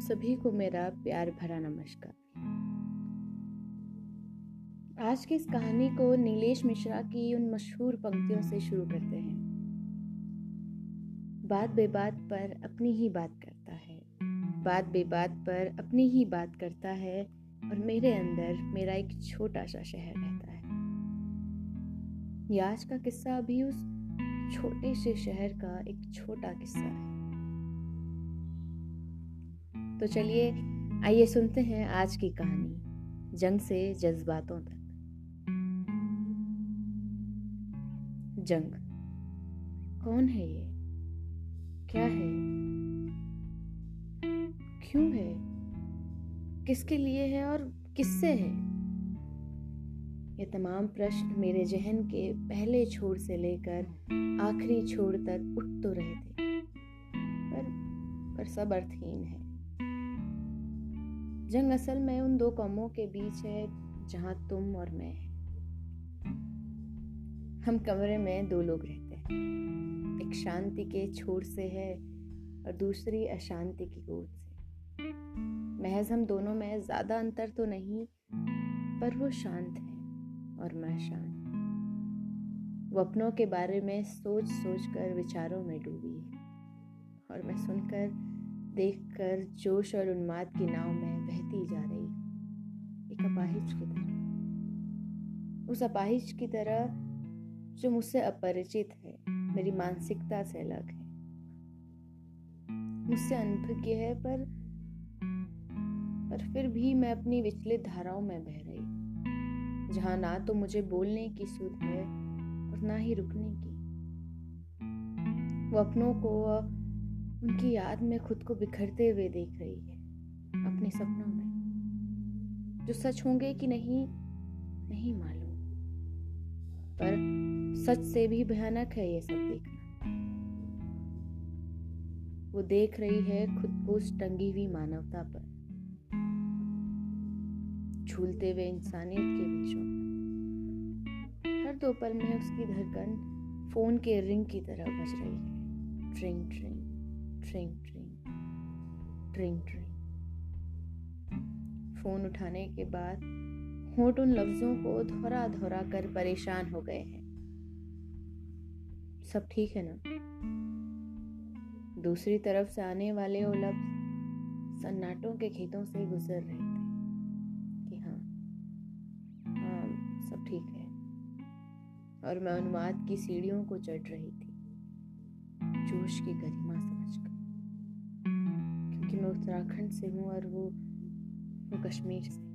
सभी को मेरा प्यार भरा नमस्कार। आज की इस कहानी को नीलेश मिश्रा की उन मशहूर पंक्तियों से शुरू करते हैं। बात बेबात पर अपनी ही बात करता है। बात बेबात पर अपनी ही बात करता है और मेरे अंदर मेरा एक छोटा सा शहर रहता है। ये आज का किस्सा अभी उस छोटे से शहर का एक छोटा किस्सा है। तो चलिए, आइए सुनते हैं आज की कहानी, जंग से जज्बातों तक। जंग। कौन है ये? क्या है? क्यों है? किसके लिए है और किससे है? ये तमाम प्रश्न मेरे जहन के पहले छोर से लेकर आखिरी छोर तक उठ तो रहे थे, पर पर सब अर्थहीन है। जंग असल में उन दो कौमों के बीच है, जहाँ तुम और मैं हम कमरे में दो लोग रहते हैं। एक शांति के छोर से है और दूसरी अशांति की गोद से। महज हम दोनों में ज़्यादा अंतर तो नहीं, पर वो शांत है और मैं शांत। वो अपनों के बारे में सोच सोच कर विचारों में डूबी है और मैं सुनकर देखकर जोश और उन्माद की नाव में बहती जा रही। एक अपाहिज की तरह। उस अपाहिज की तरह जो मुझसे अपरिचित है, मेरी मानसिकता से अलग है। मुझसे अनभिज्ञ है, पर पर फिर भी मैं अपनी विचलित धाराओं में बह रही। जहाँ ना तो मुझे बोलने की सुध है, और ना ही रुकने की। वो अपनों को उनकी याद में खुद को बिखरते हुए देख रही है अपने सपनों में। जो सच होंगे कि नहीं नहीं मालूम। पर सच से भी भयानक है ये सब देखना। वो देख रही है खुद को उस टंगी हुई मानवता पर। झूलते हुए इंसानियत के बीचों हर दो पल में उसकी धड़कन फ़ोन के रिंग की तरह बज रही है। ट्रिंग ट्रिंग। ट्रिंग ट्रिंग ट्रिंग ट्रिंग। फ़ोन उठाने के बाद होठ उन लफ्जों को धोरा धोरा कर परेशान हो गए हैं। सब ठीक है ना? दूसरी तरफ़ से आने वाले वो लफ्ज सन्नाटों के खेतों से गुजर रहे थे कि हाँ हाँ सब ठीक है। और मैं उन्माद की सीढ़ियों को चढ़ रही थी। जोश की गरिमा समझकर। मैं उत्तराखंड से हूँ और वो वो कश्मीर से।